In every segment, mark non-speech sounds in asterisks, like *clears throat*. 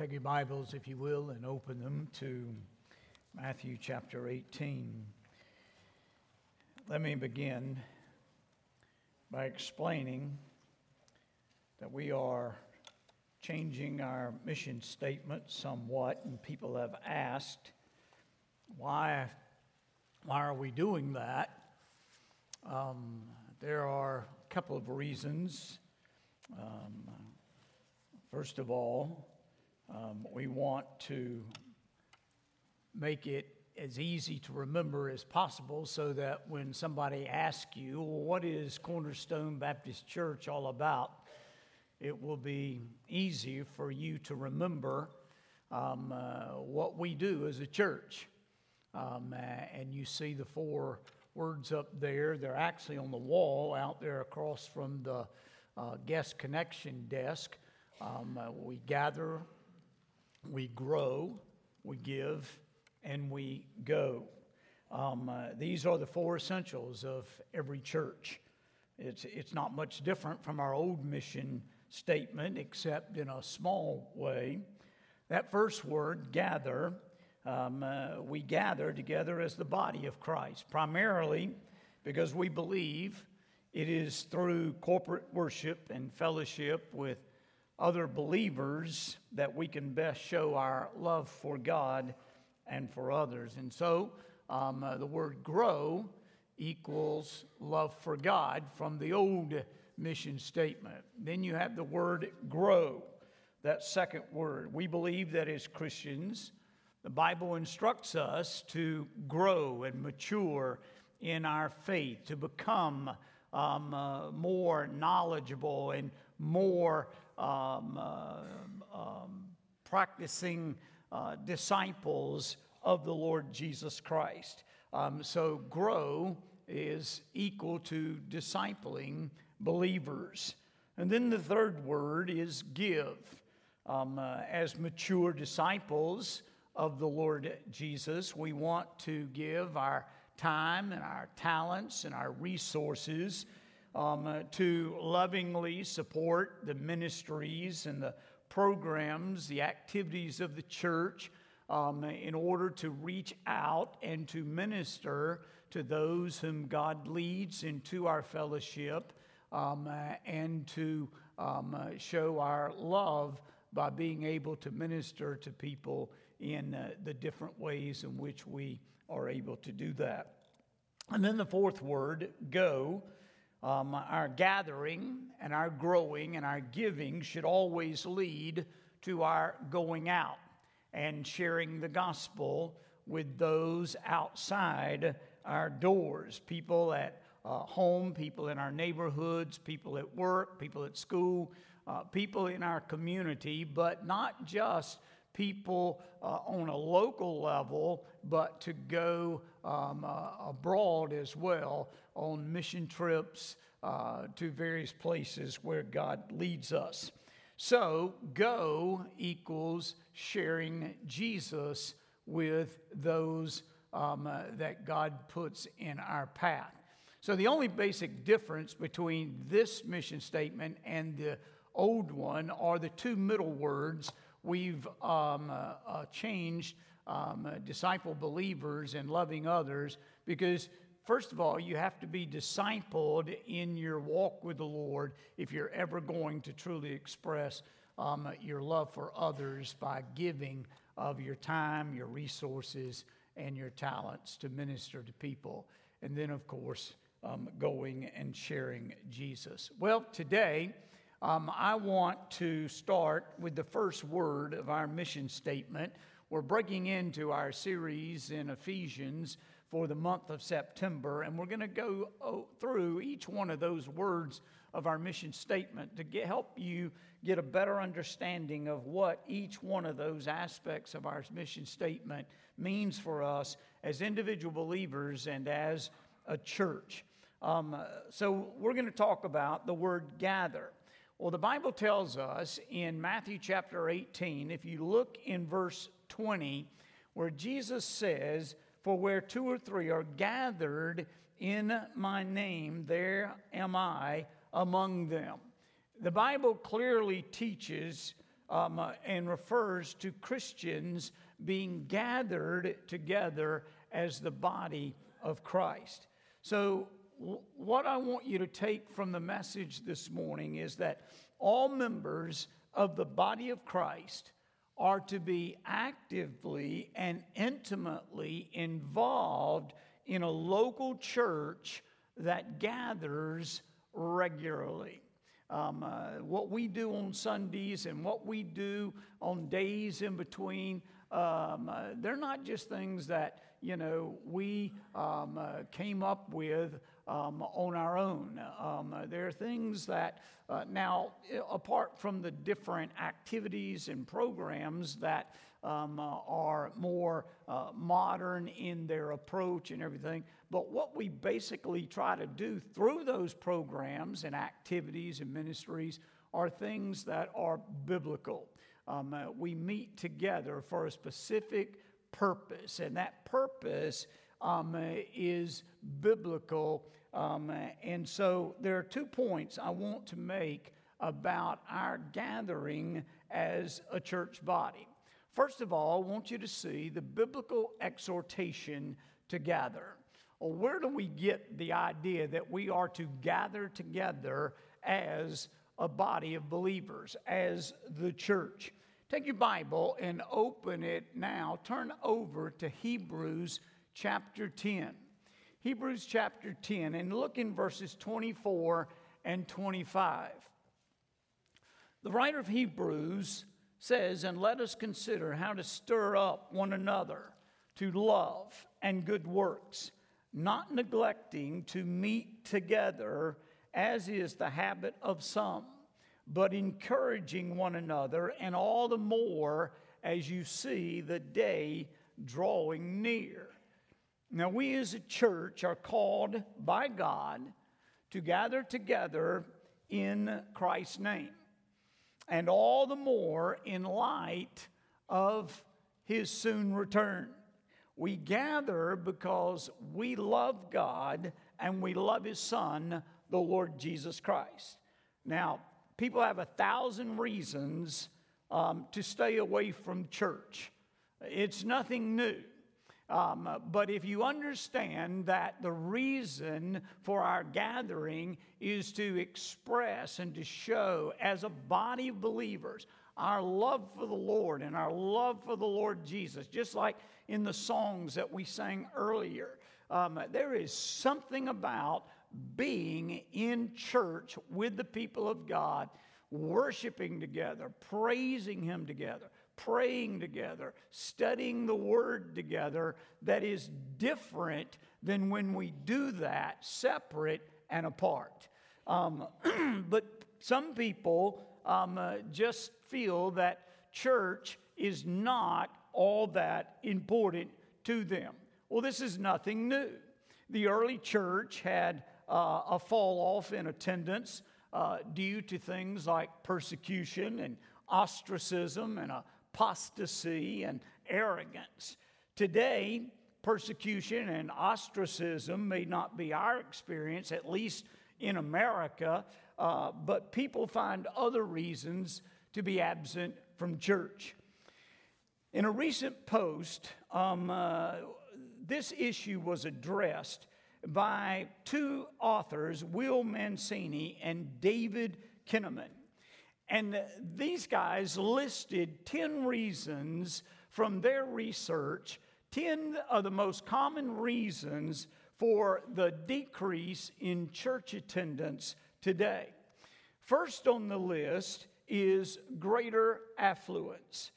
Take your Bibles, if you will, and open them to Matthew chapter 18. Let me begin by explaining that we are changing our mission statement somewhat, and people have asked, why, why are we doing that? Um, there are a couple of reasons. Um, first of all, um, we want to make it as easy to remember as possible so that when somebody asks you, well, what is Cornerstone Baptist Church all about? It will be easy for you to remember um, uh, what we do as a church. Um, uh, and you see the four words up there. They're actually on the wall out there across from the uh, guest connection desk. Um, uh, we gather we grow, we give, and we go. Um, uh, these are the four essentials of every church. It's, it's not much different from our old mission statement, except in a small way. That first word, gather, um, uh, we gather together as the body of Christ, primarily because we believe it is through corporate worship and fellowship with other believers that we can best show our love for God and for others. And so um, uh, the word grow equals love for God from the old mission statement. Then you have the word grow, that second word. We believe that as Christians, the Bible instructs us to grow and mature in our faith, to become um, uh, more knowledgeable and more um, uh, um, practicing uh, disciples of the Lord Jesus Christ. Um, so, grow is equal to discipling believers. And then the third word is give. Um, uh, as mature disciples of the Lord Jesus, we want to give our time and our talents and our resources um, uh, to lovingly support the ministries and the programs, the activities of the church um, in order to reach out and to minister to those whom God leads into our fellowship um, uh, and to um, uh, show our love by being able to minister to people in uh, the different ways in which we are able to do that. And then the fourth word, go, um, our gathering and our growing and our giving should always lead to our going out and sharing the gospel with those outside our doors. People at uh, home, people in our neighborhoods, people at work, people at school, uh, people in our community, but not just people uh, on a local level, but to go um, uh, abroad as well on mission trips uh, to various places where God leads us. So, go equals sharing Jesus with those um, uh, that God puts in our path. So, the only basic difference between this mission statement and the old one are the two middle words we've um, uh, uh, changed um, uh, disciple believers and loving others because first of all, you have to be discipled in your walk with the Lord if you're ever going to truly express um, your love for others by giving of your time, your resources, and your talents to minister to people. And then, of course, um, going and sharing Jesus. Well, today, um, I want to start with the first word of our mission statement. We're breaking into our series in Ephesians for the month of September, and we're going to go oh, through each one of those words of our mission statement to get, help you get a better understanding of what each one of those aspects of our mission statement means for us as individual believers and as a church. Um, so, we're going to talk about the word gather. Well, the Bible tells us in Matthew chapter 18, if you look in verse 20, where Jesus says, For where two or three are gathered in my name, there am I among them. The Bible clearly teaches um, uh, and refers to Christians being gathered together as the body of Christ. So, what I want you to take from the message this morning is that all members of the body of Christ are to be actively and intimately involved in a local church that gathers regularly. Um, uh, what we do on Sundays and what we do on days in between, um, uh, they're not just things that you know we um, uh, came up with um, on our own. Um, there are things that uh, now, apart from the different activities and programs that um, uh, are more uh, modern in their approach and everything, but what we basically try to do through those programs and activities and ministries are things that are biblical. Um, uh, we meet together for a specific purpose, and that purpose um, uh, is biblical. Um, and so there are two points I want to make about our gathering as a church body. First of all, I want you to see the biblical exhortation to gather. Well, where do we get the idea that we are to gather together as a body of believers, as the church? Take your Bible and open it now. Turn over to Hebrews chapter 10. Hebrews chapter 10, and look in verses 24 and 25. The writer of Hebrews says, And let us consider how to stir up one another to love and good works not neglecting to meet together, as is the habit of some, but encouraging one another, and all the more as you see the day drawing near. Now, we as a church are called by God to gather together in Christ's name, and all the more in light of his soon return. We gather because we love God and we love His Son, the Lord Jesus Christ. Now, people have a thousand reasons um, to stay away from church. It's nothing new. Um, but if you understand that the reason for our gathering is to express and to show as a body of believers our love for the Lord and our love for the Lord Jesus, just like in the songs that we sang earlier. Um, there is something about being in church with the people of God, worshiping together, praising Him together, praying together, studying the Word together, that is different than when we do that separate and apart. Um, *clears throat* but some people um, uh, just feel that church is not all that important to them. Well, this is nothing new. The early church had uh, a fall off in attendance uh, due to things like persecution and ostracism and apostasy and arrogance. Today, persecution and ostracism may not be our experience, at least in America, uh, but people find other reasons to be absent from church. In a recent post, um, uh, this issue was addressed by two authors, Will Mancini and David Kinnaman. And these guys listed 10 reasons from their research, 10 of the most common reasons for the decrease in church attendance today. First on the list is greater affluence.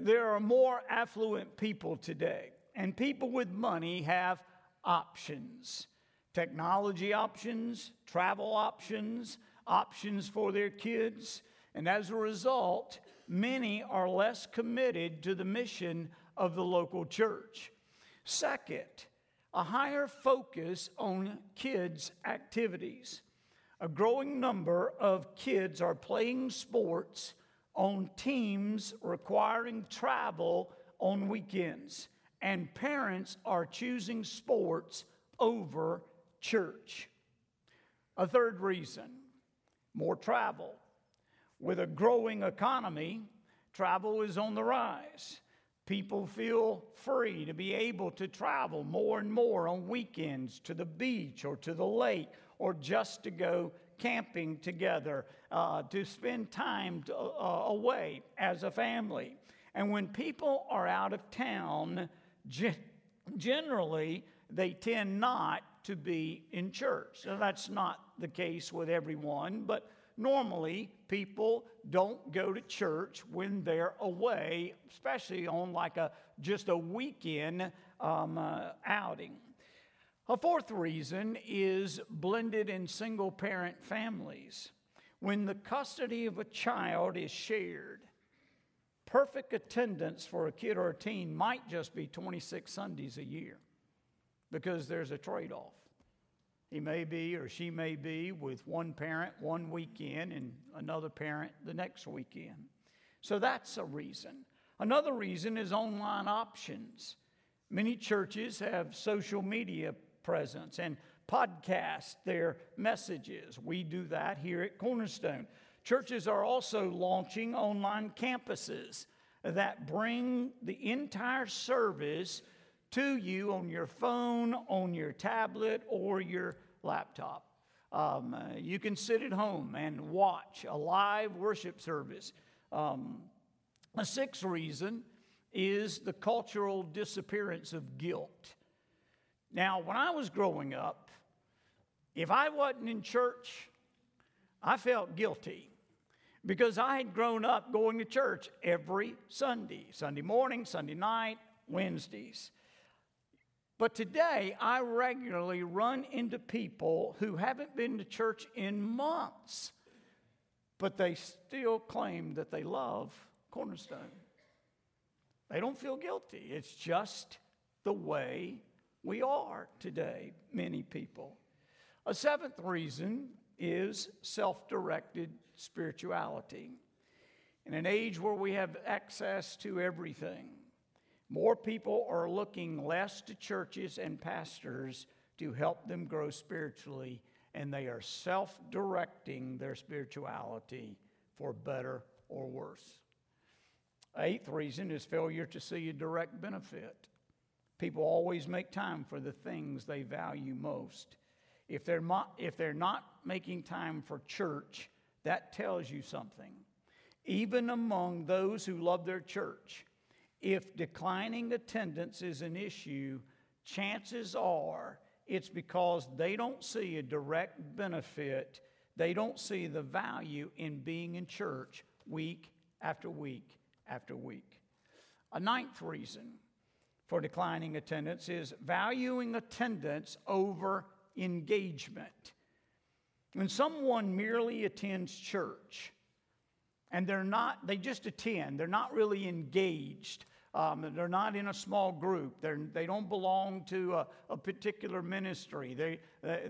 There are more affluent people today, and people with money have options technology options, travel options, options for their kids, and as a result, many are less committed to the mission of the local church. Second, a higher focus on kids' activities. A growing number of kids are playing sports on teams requiring travel on weekends, and parents are choosing sports over church. A third reason more travel. With a growing economy, travel is on the rise. People feel free to be able to travel more and more on weekends to the beach or to the lake or just to go camping together, uh, to spend time to, uh, away as a family. And when people are out of town, generally they tend not to be in church. Now, that's not the case with everyone, but normally people don't go to church when they're away, especially on like a just a weekend um, uh, outing. A fourth reason is blended and single parent families. When the custody of a child is shared, perfect attendance for a kid or a teen might just be 26 Sundays a year because there's a trade off. He may be or she may be with one parent one weekend and another parent the next weekend. So that's a reason. Another reason is online options. Many churches have social media presence and podcast their messages. We do that here at Cornerstone. Churches are also launching online campuses that bring the entire service to you on your phone, on your tablet, or your laptop. Um, uh, you can sit at home and watch a live worship service. Um, a sixth reason is the cultural disappearance of guilt. Now, when I was growing up, if I wasn't in church, I felt guilty because I had grown up going to church every Sunday Sunday morning, Sunday night, Wednesdays. But today, I regularly run into people who haven't been to church in months, but they still claim that they love Cornerstone. They don't feel guilty. It's just the way we are today, many people. A seventh reason is self directed spirituality. In an age where we have access to everything, more people are looking less to churches and pastors to help them grow spiritually, and they are self directing their spirituality for better or worse. Eighth reason is failure to see a direct benefit. People always make time for the things they value most. If they're not, if they're not making time for church, that tells you something. Even among those who love their church, if declining attendance is an issue, chances are it's because they don't see a direct benefit, they don't see the value in being in church week after week after week. A ninth reason for declining attendance is valuing attendance over engagement. When someone merely attends church and they're not, they just attend, they're not really engaged, um, they're not in a small group. They're, they don't belong to a, a particular ministry. They,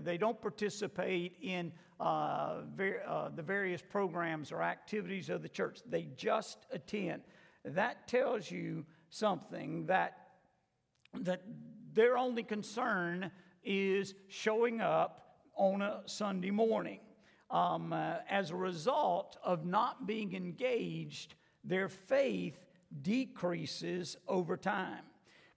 they don't participate in uh, ver, uh, the various programs or activities of the church. They just attend. That tells you something that, that their only concern is showing up on a Sunday morning. Um, uh, as a result of not being engaged, their faith decreases over time.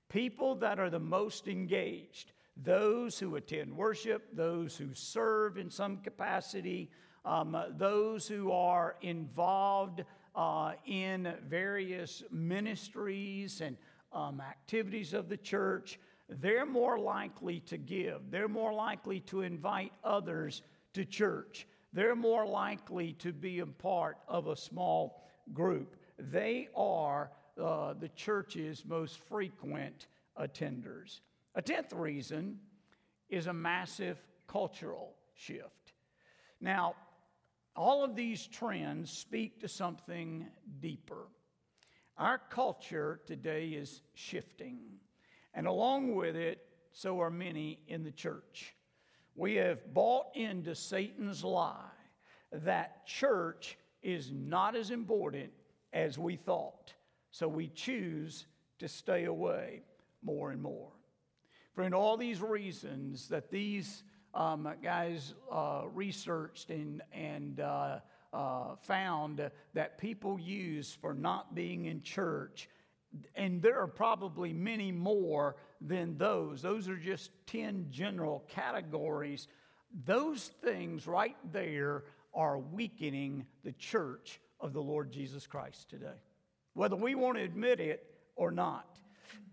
People that are the most engaged, those who attend worship, those who serve in some capacity, um, those who are involved uh, in various ministries and um, activities of the church, they're more likely to give. They're more likely to invite others to church. They're more likely to be a part of a small group. They are uh, the church's most frequent attenders. A tenth reason is a massive cultural shift. Now, all of these trends speak to something deeper. Our culture today is shifting, and along with it, so are many in the church. We have bought into Satan's lie that church is not as important as we thought. So we choose to stay away more and more. For in all these reasons that these um, guys uh, researched and, and uh, uh, found that people use for not being in church, and there are probably many more than those. Those are just 10 general categories. Those things right there are weakening the church of the Lord Jesus Christ today, whether we want to admit it or not.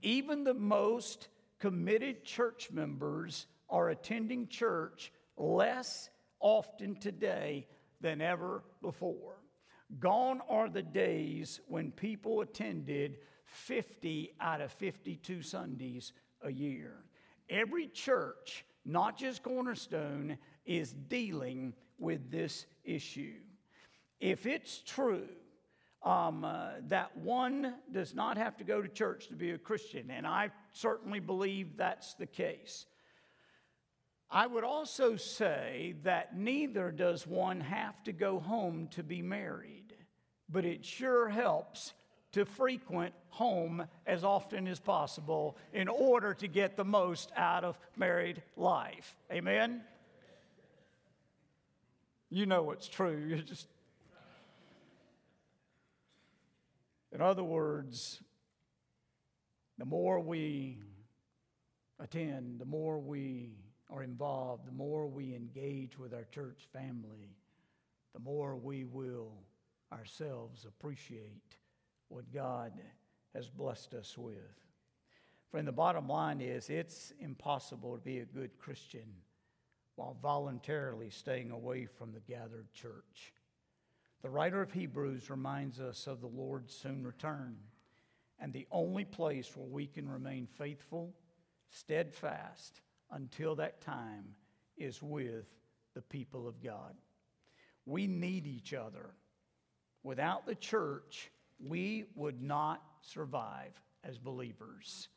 Even the most committed church members are attending church less often today than ever before. Gone are the days when people attended 50 out of 52 Sundays a year. Every church, not just Cornerstone, is dealing with this issue. If it's true um, uh, that one does not have to go to church to be a Christian, and I certainly believe that's the case. I would also say that neither does one have to go home to be married, but it sure helps to frequent home as often as possible in order to get the most out of married life. Amen? You know it's true. *laughs* You just In other words, the more we attend, the more we are involved, the more we engage with our church family, the more we will ourselves appreciate what God has blessed us with. Friend, the bottom line is it's impossible to be a good Christian while voluntarily staying away from the gathered church. The writer of Hebrews reminds us of the Lord's soon return and the only place where we can remain faithful, steadfast until that time is with the people of God. We need each other. Without the church, we would not survive as believers.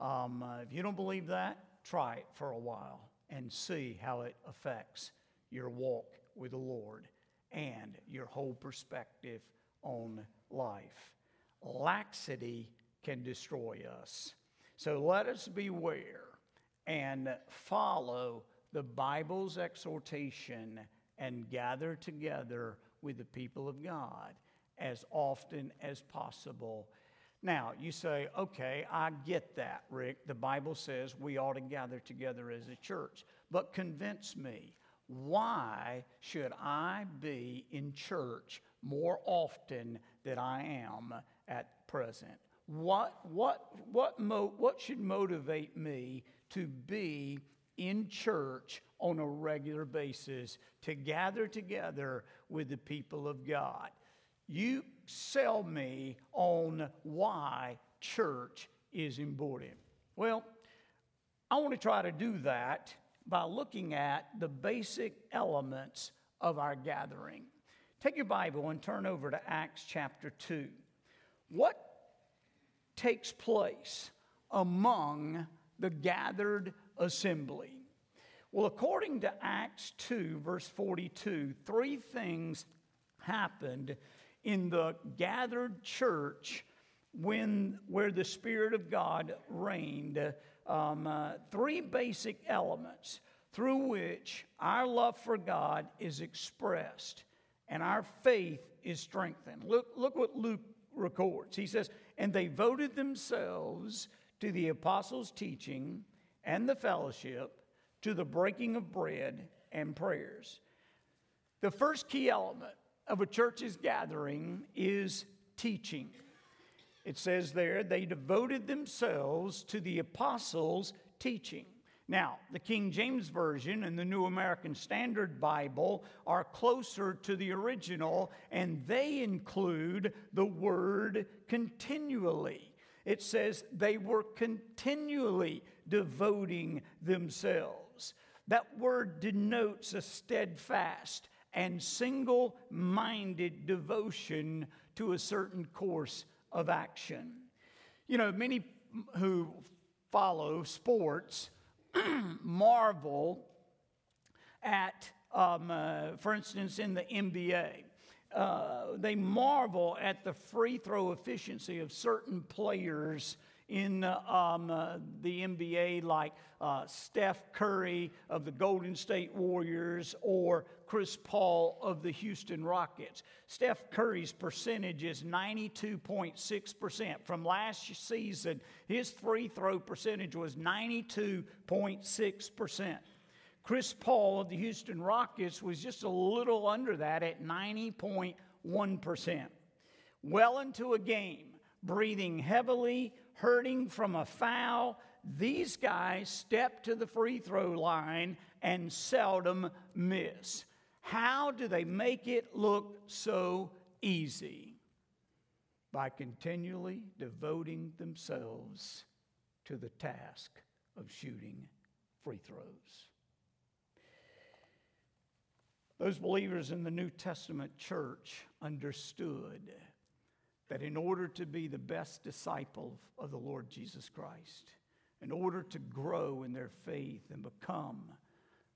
Um, uh, if you don't believe that, try it for a while and see how it affects your walk with the Lord and your whole perspective on life. Laxity can destroy us. So let us beware and follow the Bible's exhortation and gather together with the people of God as often as possible. Now, you say, okay, I get that, Rick. The Bible says we ought to gather together as a church. But convince me, why should I be in church more often than I am at present? What, what, what, mo- what should motivate me to be in church on a regular basis to gather together with the people of God? You sell me on why church is important. Well, I want to try to do that by looking at the basic elements of our gathering. Take your Bible and turn over to Acts chapter 2. What takes place among the gathered assembly? Well, according to Acts 2, verse 42, three things happened in the gathered church when where the Spirit of God reigned um, uh, three basic elements through which our love for God is expressed and our faith is strengthened. Look, look what Luke records. He says, And they voted themselves to the apostles' teaching and the fellowship, to the breaking of bread and prayers. The first key element of a church's gathering is teaching. It says there, they devoted themselves to the apostles' teaching. Now, the King James Version and the New American Standard Bible are closer to the original, and they include the word continually. It says they were continually devoting themselves. That word denotes a steadfast and single minded devotion to a certain course of action. You know, many who follow sports *clears throat* marvel at, um, uh, for instance, in the NBA. Uh, they marvel at the free throw efficiency of certain players in uh, um, uh, the NBA, like uh, Steph Curry of the Golden State Warriors or Chris Paul of the Houston Rockets. Steph Curry's percentage is 92.6%. From last season, his free throw percentage was 92.6%. Chris Paul of the Houston Rockets was just a little under that at 90.1%. Well into a game, breathing heavily, hurting from a foul, these guys step to the free throw line and seldom miss. How do they make it look so easy? By continually devoting themselves to the task of shooting free throws. Those believers in the New Testament church understood that in order to be the best disciple of the Lord Jesus Christ, in order to grow in their faith and become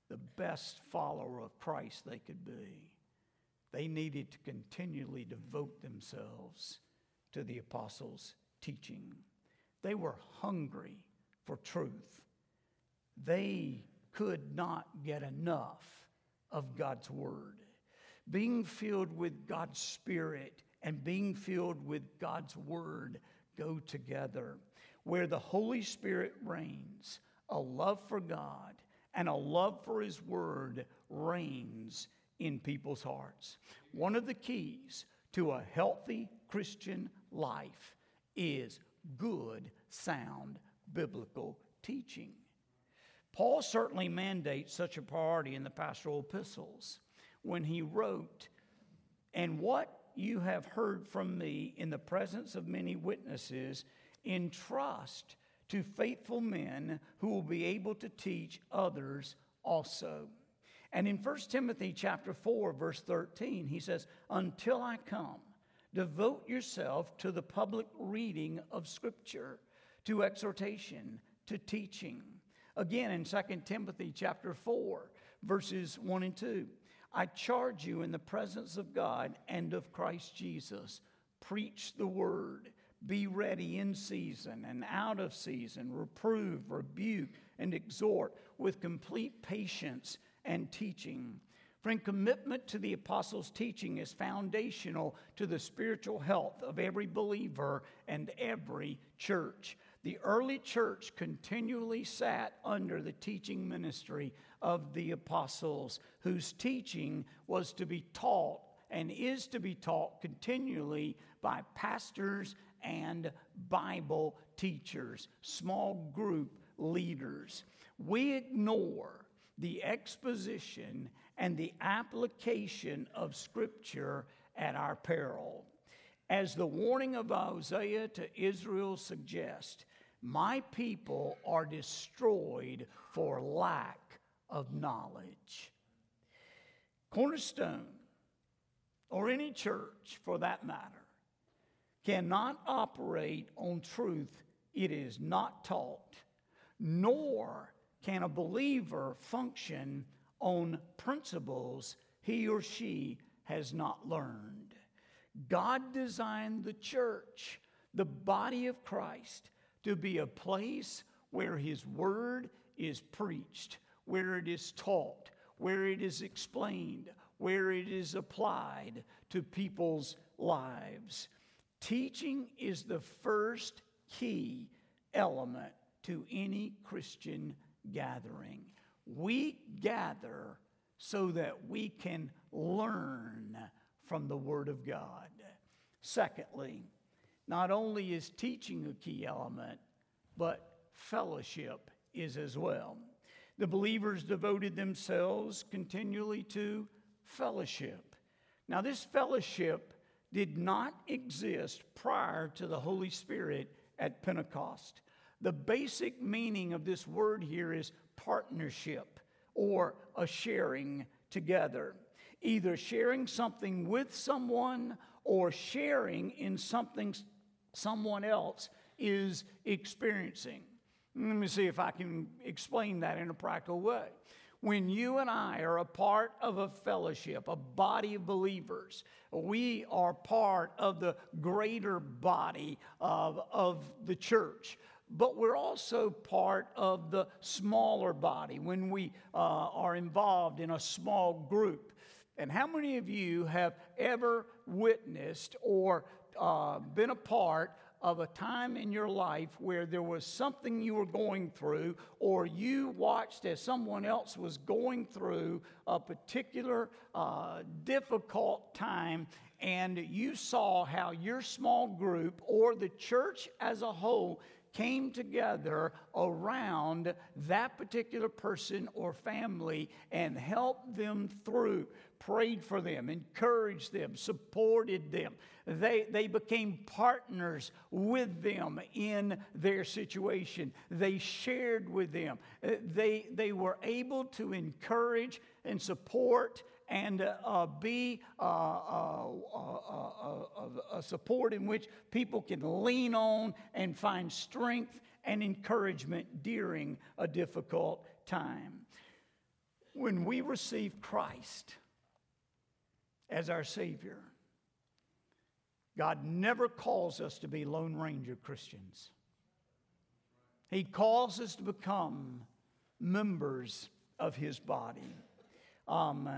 the best follower of Christ they could be, they needed to continually devote themselves to the apostles' teaching. They were hungry for truth. They could not get enough of God's Word. Being filled with God's Spirit and being filled with God's Word go together. Where the Holy Spirit reigns, a love for God and a love for His Word reigns in people's hearts. One of the keys to a healthy Christian life is good, sound biblical teaching. Paul certainly mandates such a priority in the pastoral epistles when he wrote, And what you have heard from me in the presence of many witnesses, entrust to faithful men who will be able to teach others also. And in 1 Timothy chapter 4 verse 13 he says, "Until I come, devote yourself to the public reading of scripture, to exhortation, to teaching." Again in 2 Timothy chapter 4, verses 1 and 2. I charge you in the presence of God and of Christ Jesus, preach the word. Be ready in season and out of season, reprove, rebuke, and exhort with complete patience and teaching. Friend, commitment to the apostles' teaching is foundational to the spiritual health of every believer and every church. The early church continually sat under the teaching ministry of the apostles, whose teaching was to be taught and is to be taught continually by pastors and Bible teachers, small group leaders. We ignore the exposition and the application of Scripture at our peril. As the warning of Isaiah to Israel suggests, my people are destroyed for lack of knowledge. Cornerstone, or any church for that matter, cannot operate on truth it is not taught, nor can a believer function on principles he or she has not learned. God designed the church, the body of Christ, to be a place where His Word is preached, where it is taught, where it is explained, where it is applied to people's lives. Teaching is the first key element to any Christian gathering. We gather so that we can learn from the Word of God. Secondly, not only is teaching a key element, but fellowship is as well. The believers devoted themselves continually to fellowship. Now, this fellowship did not exist prior to the Holy Spirit at Pentecost. The basic meaning of this word here is partnership or a sharing together, either sharing something with someone or sharing in something someone else is experiencing. Let me see if I can explain that in a practical way. when you and I are a part of a fellowship, a body of believers, we are part of the greater body of, of the church but we're also part of the smaller body when we uh, are involved in a small group. And how many of you have ever witnessed or uh, been a part of a time in your life where there was something you were going through, or you watched as someone else was going through a particular uh, difficult time, and you saw how your small group or the church as a whole came together around that particular person or family and helped them through, prayed for them, encouraged them, supported them. They, they became partners with them in their situation. They shared with them. Uh, they, they were able to encourage and support and uh, be uh, uh, uh, a support in which people can lean on and find strength and encouragement during a difficult time. When we receive Christ as our Savior, God never calls us to be Lone Ranger Christians. He calls us to become members of His body. Um,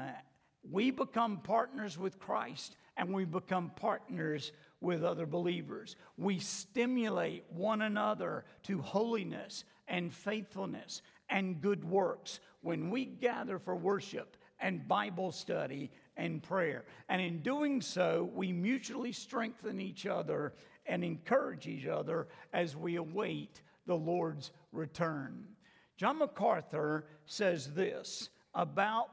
we become partners with Christ and we become partners with other believers. We stimulate one another to holiness and faithfulness and good works when we gather for worship and Bible study and prayer. And in doing so, we mutually strengthen each other and encourage each other as we await the Lord's return. John MacArthur says this about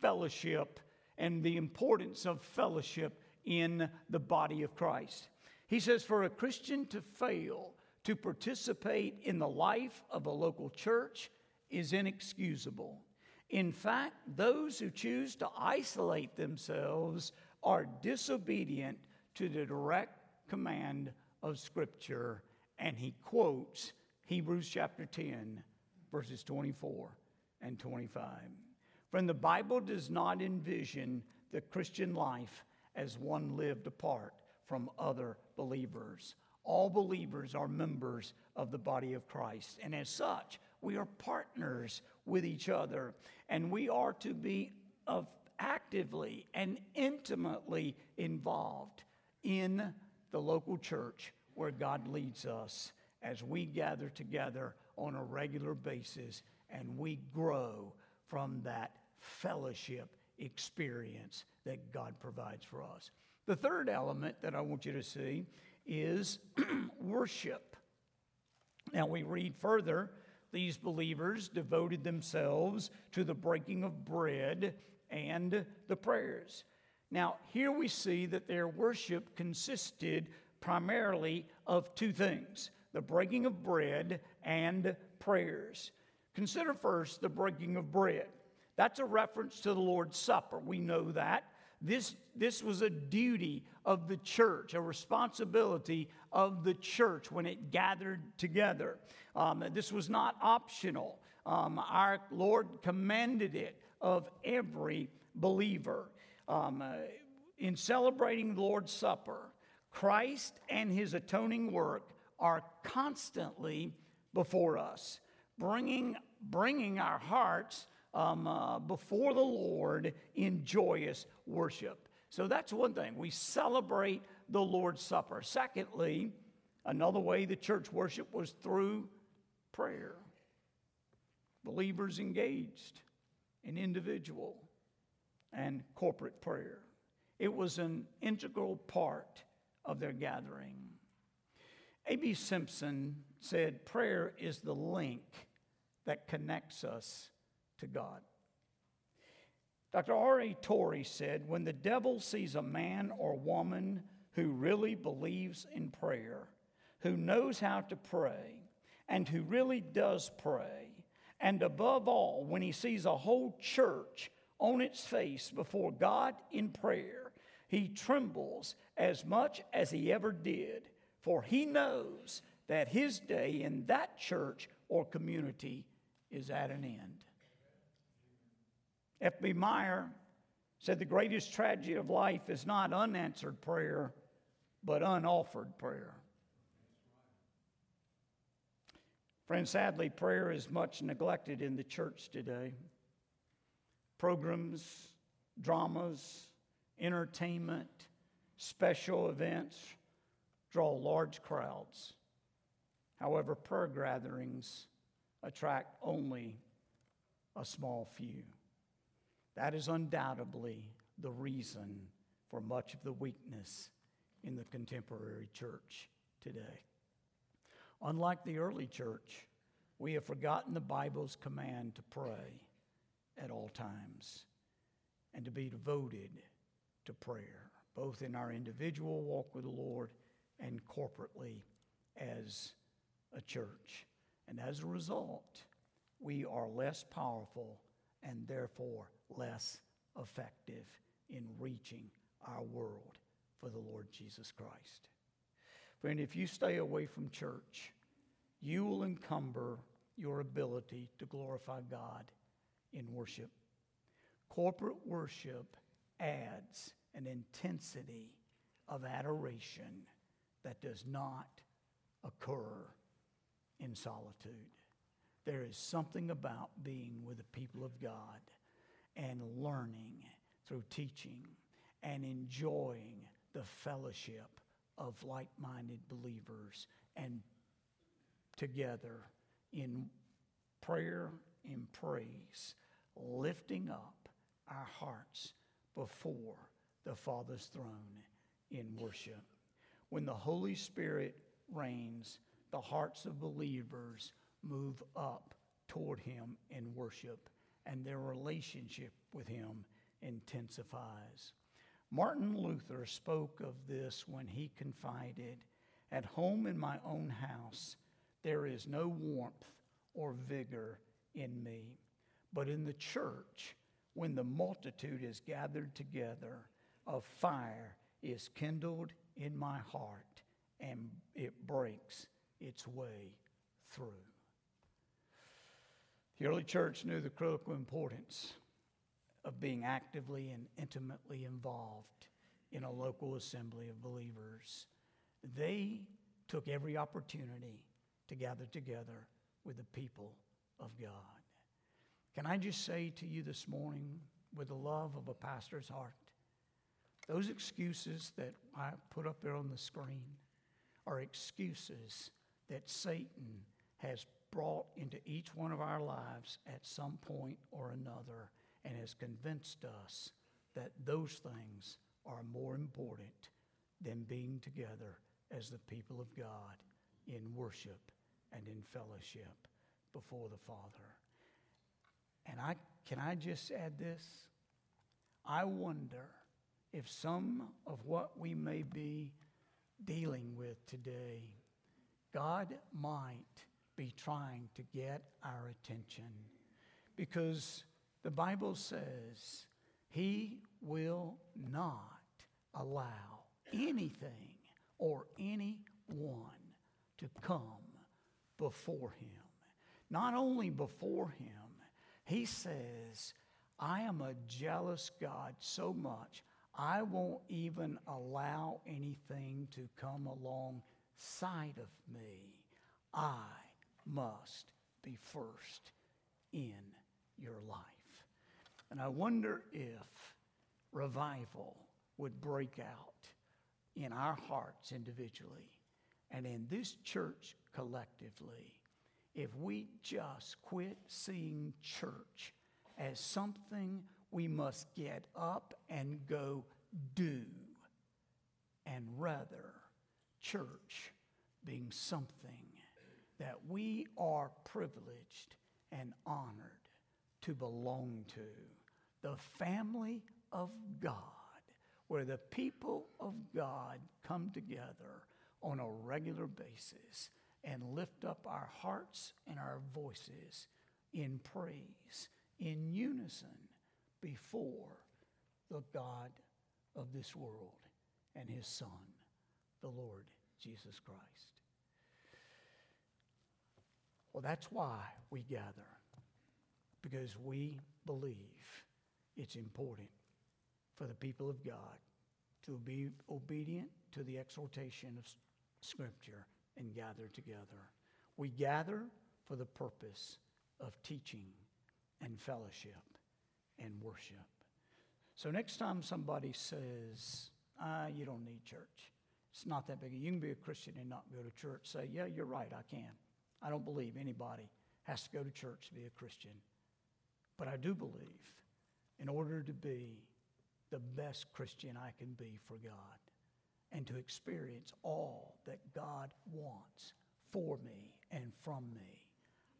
fellowship and the importance of fellowship in the body of Christ. He says, for a Christian to fail to participate in the life of a local church is inexcusable. In fact, those who choose to isolate themselves are disobedient to the direct command of Scripture. And he quotes Hebrews chapter 10, verses 24 and 25. Friend, the Bible does not envision the Christian life as one lived apart from other believers. All believers are members of the body of Christ, and as such, we are partners with each other, and we are to be of actively and intimately involved in the local church where God leads us as we gather together on a regular basis and we grow from that fellowship experience that God provides for us. The third element that I want you to see is *clears throat* worship. Now we read further, these believers devoted themselves to the breaking of bread and the prayers. Now, here we see that their worship consisted primarily of two things the breaking of bread and prayers. Consider first the breaking of bread. That's a reference to the Lord's Supper. We know that. This, this was a duty of the church, a responsibility of the church when it gathered together. Um, this was not optional. Um, our Lord commanded it of every believer. Um, uh, in celebrating the Lord's Supper, Christ and his atoning work are constantly before us, bringing, bringing our hearts um, uh, before the Lord in joyous worship. So that's one thing. We celebrate the Lord's Supper. Secondly, another way the church worship was through prayer. Believers engaged in individual and corporate prayer. It was an integral part of their gathering. A.B. Simpson said, Prayer is the link that connects us to God. Dr. R.A. Torrey said when the devil sees a man or woman who really believes in prayer, who knows how to pray, and who really does pray, and above all, when he sees a whole church on its face before God in prayer, he trembles as much as he ever did, for he knows that his day in that church or community is at an end. F.B. Meyer said the greatest tragedy of life is not unanswered prayer, but unoffered prayer. Friends, sadly, prayer is much neglected in the church today. Programs, dramas, entertainment, special events draw large crowds. However, prayer gatherings attract only a small few. That is undoubtedly the reason for much of the weakness in the contemporary church today. Unlike the early church, we have forgotten the Bible's command to pray at all times and to be devoted to prayer, both in our individual walk with the Lord and corporately as a church. And as a result, we are less powerful and therefore less effective in reaching our world for the Lord Jesus Christ. Friend, if you stay away from church, you will encumber your ability to glorify God in worship. Corporate worship adds an intensity of adoration that does not occur in solitude. There is something about being with the people of God and learning through teaching and enjoying the fellowship of like minded believers and together in prayer and praise, lifting up our hearts before the Father's throne in worship. When the Holy Spirit reigns, the hearts of believers move up toward Him in worship, and their relationship with Him intensifies. Martin Luther spoke of this when he confided At home in my own house, there is no warmth or vigor in me. But in the church, when the multitude is gathered together, a fire is kindled in my heart and it breaks its way through. The early church knew the critical importance of being actively and intimately involved in a local assembly of believers. They took every opportunity to gather together with the people of God. Can I just say to you this morning, with the love of a pastor's heart, those excuses that I put up there on the screen are excuses that Satan has brought into each one of our lives at some point or another and has convinced us that those things are more important than being together as the people of God in worship and in fellowship before the Father. And I can I just add this? I wonder if some of what we may be dealing with today, God might be trying to get our attention because the Bible says he will not allow anything or anyone to come before him. Not only before him, he says, I am a jealous God so much, I won't even allow anything to come alongside of me. I must be first in your life. And I wonder if revival would break out in our hearts individually and in this church collectively if we just quit seeing church as something we must get up and go do, and rather church being something that we are privileged and honored to belong to the family of God, where the people of God come together on a regular basis and lift up our hearts and our voices in praise, in unison before the God of this world and his Son, the Lord Jesus Christ. Well, that's why we gather, because we believe it's important for the people of God to be obedient to the exhortation of Scripture and gather together. We gather for the purpose of teaching and fellowship and worship. So next time somebody says, ah, you don't need church, it's not that big. You can be a Christian and not go to church. Say, yeah, you're right, I can. I don't believe anybody has to go to church to be a Christian. But I do believe in order to be the best Christian I can be for God and to experience all that God wants for me and from me,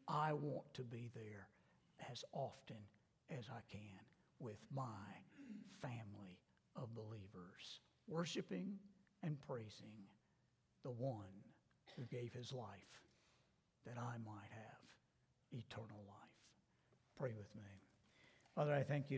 I want to be there as often as I can with my family of believers, worshiping and praising the one who gave his life that I might have eternal life. Pray with me. Father, I thank you.